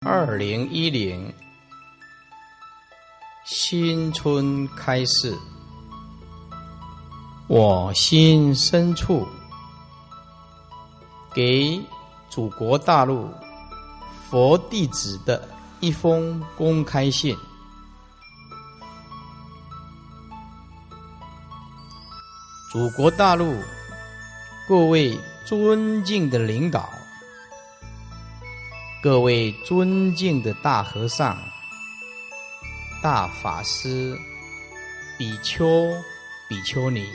二零一零新春开始，我心深处给祖国大陆佛弟子的一封公开信。祖国大陆各位尊敬的领导。各位尊敬的大和尚、大法师、比丘、比丘尼，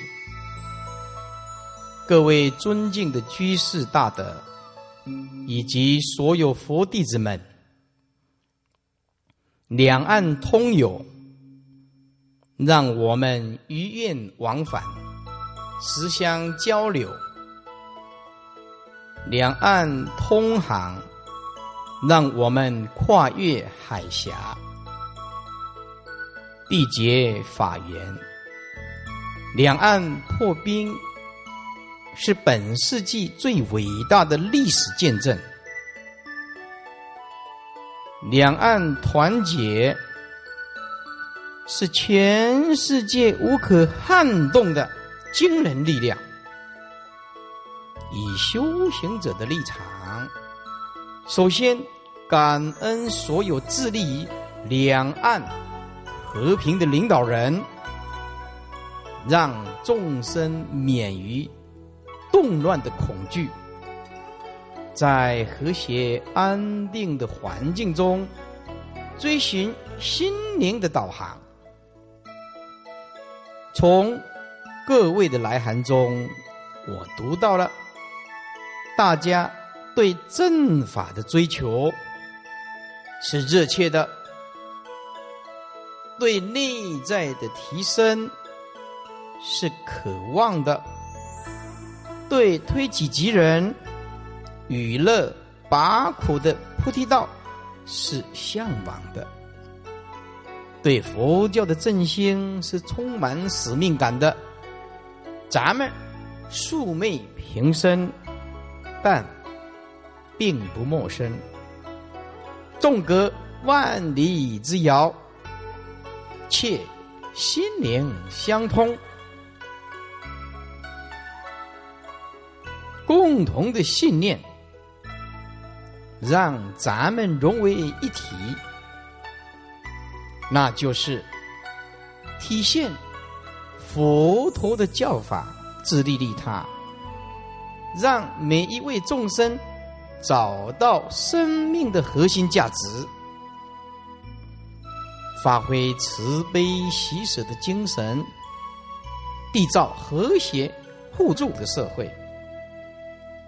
各位尊敬的居士大德，以及所有佛弟子们，两岸通友，让我们余愿往返，时相交流，两岸通航。让我们跨越海峡，缔结法缘。两岸破冰是本世纪最伟大的历史见证。两岸团结是全世界无可撼动的惊人力量。以修行者的立场，首先。感恩所有致力于两岸和平的领导人，让众生免于动乱的恐惧，在和谐安定的环境中追寻心灵的导航。从各位的来函中，我读到了大家对正法的追求。是热切的，对内在的提升是渴望的，对推己及人、娱乐拔苦的菩提道是向往的，对佛教的振兴是充满使命感的。咱们素昧平生，但并不陌生。纵隔万里之遥，且心灵相通，共同的信念，让咱们融为一体，那就是体现佛陀的教法，自利利他，让每一位众生。找到生命的核心价值，发挥慈悲喜舍的精神，缔造和谐互助的社会，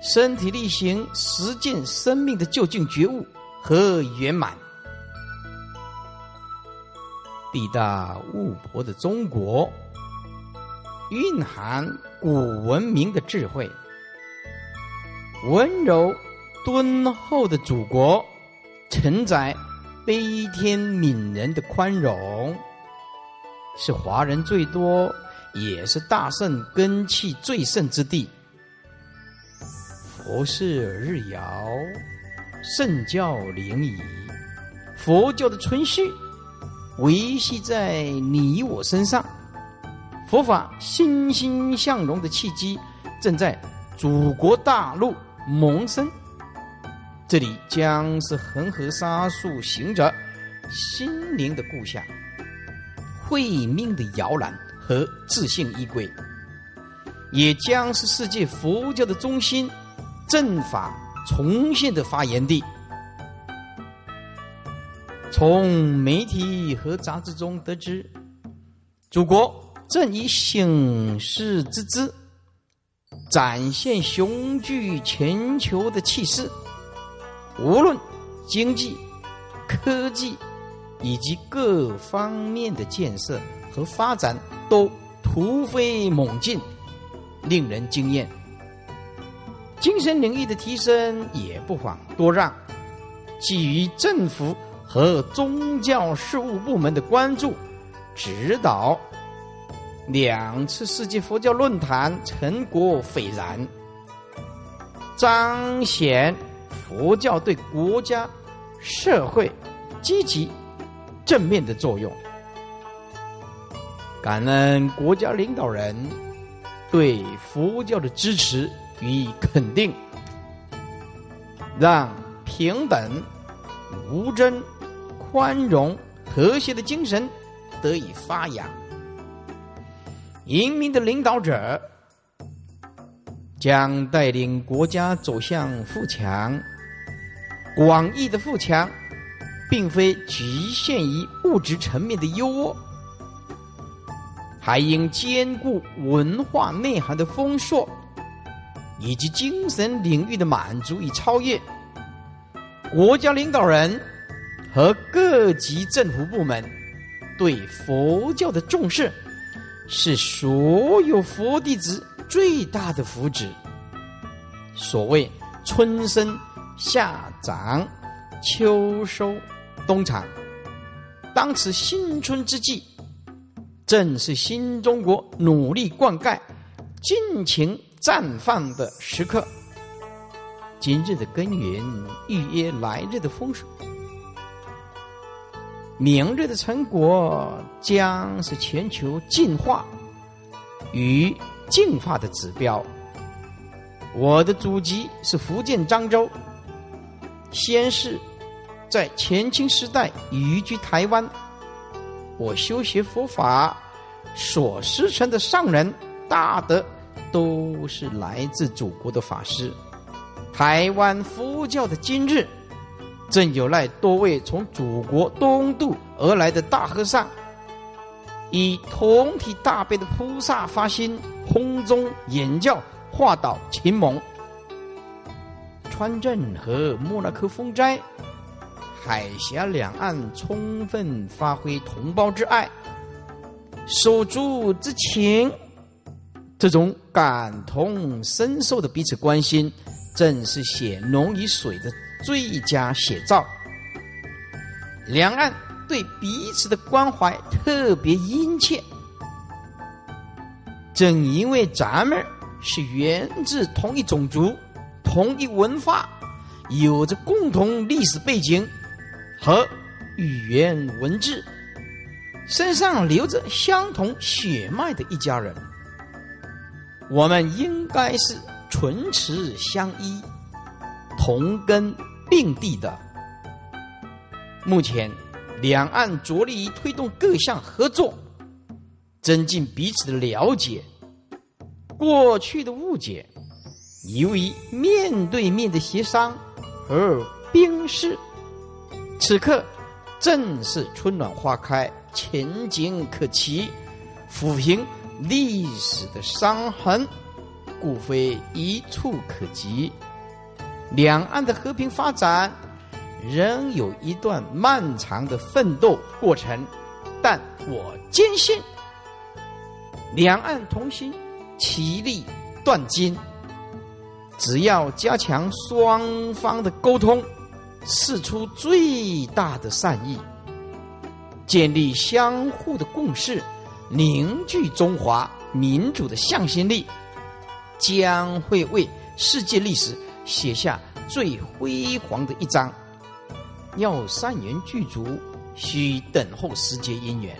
身体力行实践生命的究竟觉悟和圆满。地大物博的中国，蕴含古文明的智慧，温柔。敦厚的祖国，承载悲天悯人的宽容，是华人最多，也是大圣根气最盛之地。佛事日遥，圣教灵仪，佛教的存续维系在你我身上，佛法欣欣向荣的契机正在祖国大陆萌生。这里将是恒河沙数行者心灵的故乡，慧命的摇篮和自信依归，也将是世界佛教的中心，正法重现的发源地。从媒体和杂志中得知，祖国正以醒世之姿，展现雄踞全球的气势。无论经济、科技以及各方面的建设和发展都突飞猛进，令人惊艳。精神领域的提升也不遑多让。基于政府和宗教事务部门的关注、指导，两次世界佛教论坛成果斐然，彰显。佛教对国家社会积极正面的作用。感恩国家领导人对佛教的支持予以肯定，让平等、无争、宽容、和谐的精神得以发扬。英明的领导者将带领国家走向富强。广义的富强，并非局限于物质层面的优渥，还应兼顾文化内涵的丰硕，以及精神领域的满足与超越。国家领导人和各级政府部门对佛教的重视，是所有佛弟子最大的福祉。所谓春生。夏长，秋收，冬藏。当此新春之际，正是新中国努力灌溉、尽情绽放的时刻。今日的耕耘，预约来日的丰收。明日的成果，将是全球进化与进化的指标。我的祖籍是福建漳州。先是，在前清时代移居台湾。我修学佛法所师承的上人大德，都是来自祖国的法师。台湾佛教的今日，正有赖多位从祖国东渡而来的大和尚，以同体大悲的菩萨发心，空中演教，化导秦蒙。川镇和莫拉克风灾，海峡两岸充分发挥同胞之爱、手足之情，这种感同身受的彼此关心，正是写龙与水的最佳写照。两岸对彼此的关怀特别殷切，正因为咱们是源自同一种族。同一文化，有着共同历史背景和语言文字，身上流着相同血脉的一家人，我们应该是唇齿相依、同根并蒂的。目前，两岸着力于推动各项合作，增进彼此的了解，过去的误解。由于面对面的协商而冰释，此刻正是春暖花开、前景可期，抚平历史的伤痕，故非一触可及。两岸的和平发展仍有一段漫长的奋斗过程，但我坚信，两岸同心，其利断金。只要加强双方的沟通，试出最大的善意，建立相互的共识，凝聚中华民主的向心力，将会为世界历史写下最辉煌的一章。要善缘具足，需等候时节因缘。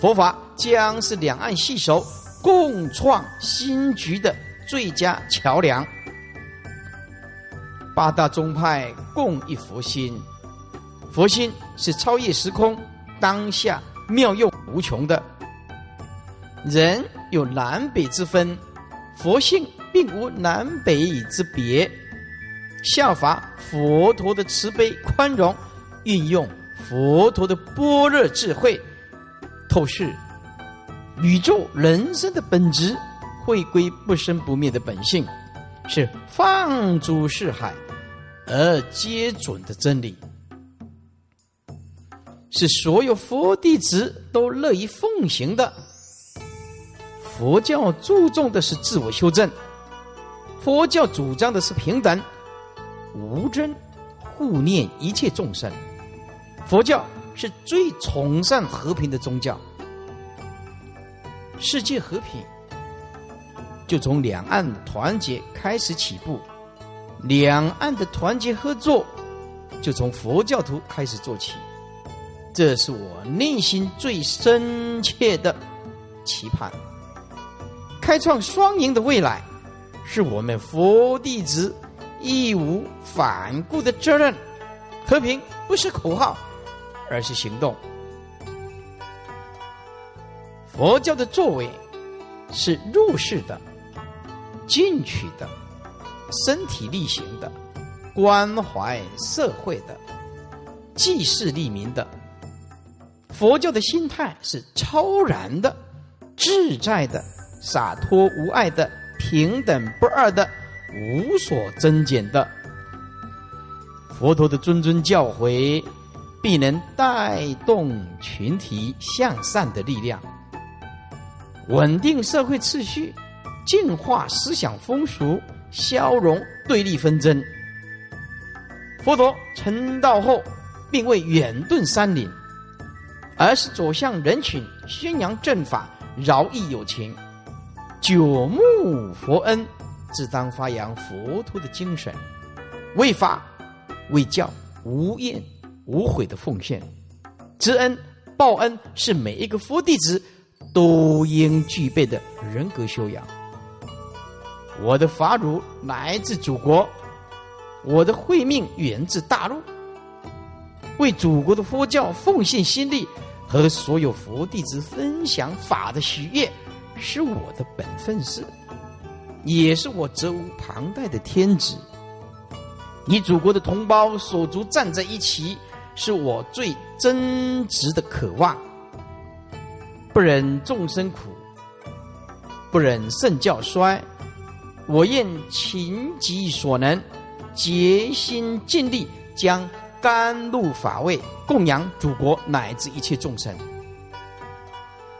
佛法将是两岸携手共创新局的最佳桥梁。八大宗派共一佛心，佛心是超越时空、当下妙用无穷的。人有南北之分，佛性并无南北之别。效法佛陀的慈悲宽容，运用佛陀的般若智慧，透视宇宙人生的本质，回归不生不灭的本性，是放诸四海。而皆准的真理，是所有佛弟子都乐意奉行的。佛教注重的是自我修正，佛教主张的是平等、无争、护念一切众生。佛教是最崇尚和平的宗教。世界和平，就从两岸团结开始起步。两岸的团结合作，就从佛教徒开始做起，这是我内心最深切的期盼。开创双赢的未来，是我们佛弟子义无反顾的责任。和平不是口号，而是行动。佛教的作为是入世的、进取的、身体力行的、关怀社会的、济世利民的。佛教的心态是超然的、自在的。洒脱无碍的、平等不二的、无所增减的，佛陀的谆谆教诲，必能带动群体向善的力量，稳定社会秩序，净化思想风俗，消融对立纷争。佛陀成道后，并未远遁山林，而是走向人群，宣扬正法，饶益有情。久慕佛恩，自当发扬佛陀的精神，为法为教，无厌无悔的奉献。知恩报恩是每一个佛弟子都应具备的人格修养。我的法乳来自祖国，我的慧命源自大陆，为祖国的佛教奉献心力，和所有佛弟子分享法的喜悦。是我的本分事，也是我责无旁贷的天职。与祖国的同胞手足站在一起，是我最真挚的渴望。不忍众生苦，不忍圣教衰，我愿勤己所能，竭心尽力，将甘露法味供养祖国乃至一切众生。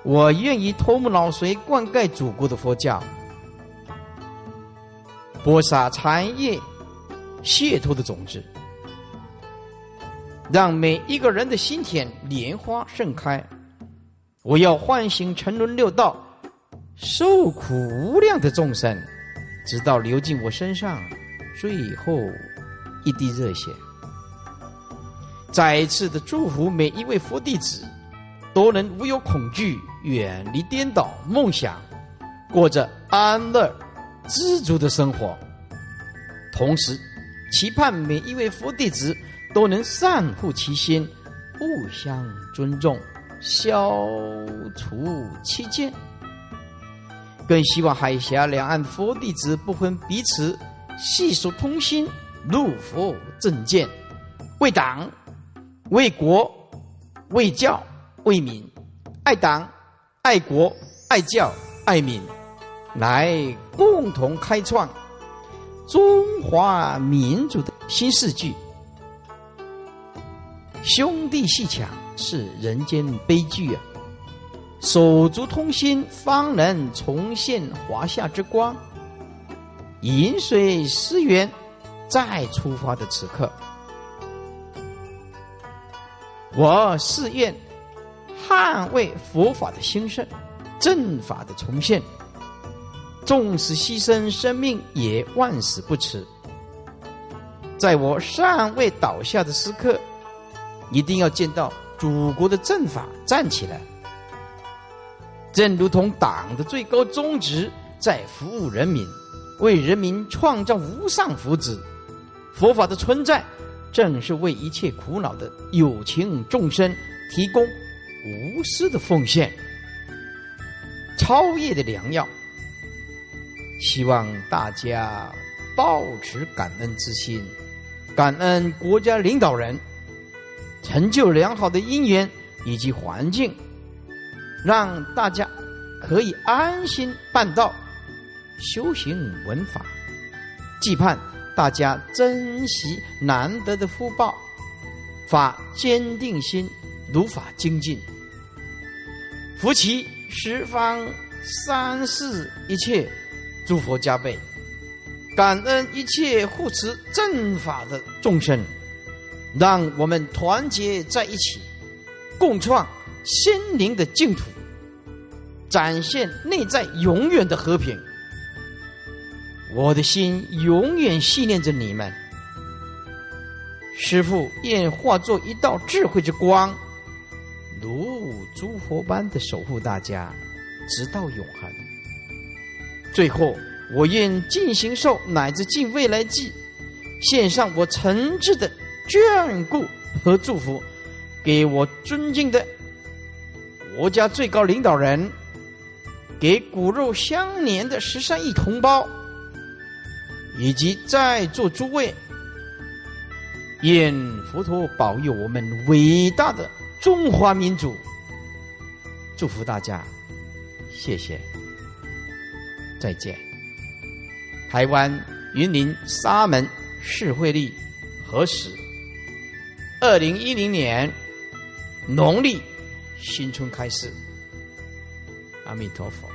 我愿意头目脑髓灌溉祖国的佛教，播撒禅业解脱的种子，让每一个人的心田莲花盛开。我要唤醒沉沦六道受苦无量的众生，直到流进我身上最后一滴热血。再一次的祝福每一位佛弟子。都能无有恐惧，远离颠倒梦想，过着安乐、知足的生活。同时，期盼每一位佛弟子都能善护其心，互相尊重，消除欺见。更希望海峡两岸佛弟子不分彼此，细数通心，入佛正见，为党、为国、为教。为民、爱党、爱国、爱教、爱民，来共同开创中华民族的新世纪。兄弟戏强是人间悲剧啊！手足同心，方能重现华夏之光。饮水思源，再出发的此刻，我誓愿。捍卫佛法的兴盛，正法的重现，纵使牺牲生命也万死不辞。在我尚未倒下的时刻，一定要见到祖国的正法站起来。正如同党的最高宗旨在服务人民，为人民创造无上福祉，佛法的存在正是为一切苦恼的有情众生提供。无私的奉献，超越的良药。希望大家保持感恩之心，感恩国家领导人，成就良好的因缘以及环境，让大家可以安心办道、修行闻法。期盼大家珍惜难得的福报，发坚定心。如法精进，福其十方三世一切诸佛加倍，感恩一切护持正法的众生，让我们团结在一起，共创心灵的净土，展现内在永远的和平。我的心永远系念着你们，师父愿化作一道智慧之光，如五诸佛般的守护大家，直到永恒。最后，我愿尽行寿乃至尽未来际，献上我诚挚的眷顾和祝福，给我尊敬的国家最高领导人，给骨肉相连的十三亿同胞，以及在座诸位。愿佛陀保佑我们伟大的中华民族，祝福大家，谢谢，再见。台湾云林沙门释会力何时？二零一零年农历新春开始。阿弥陀佛。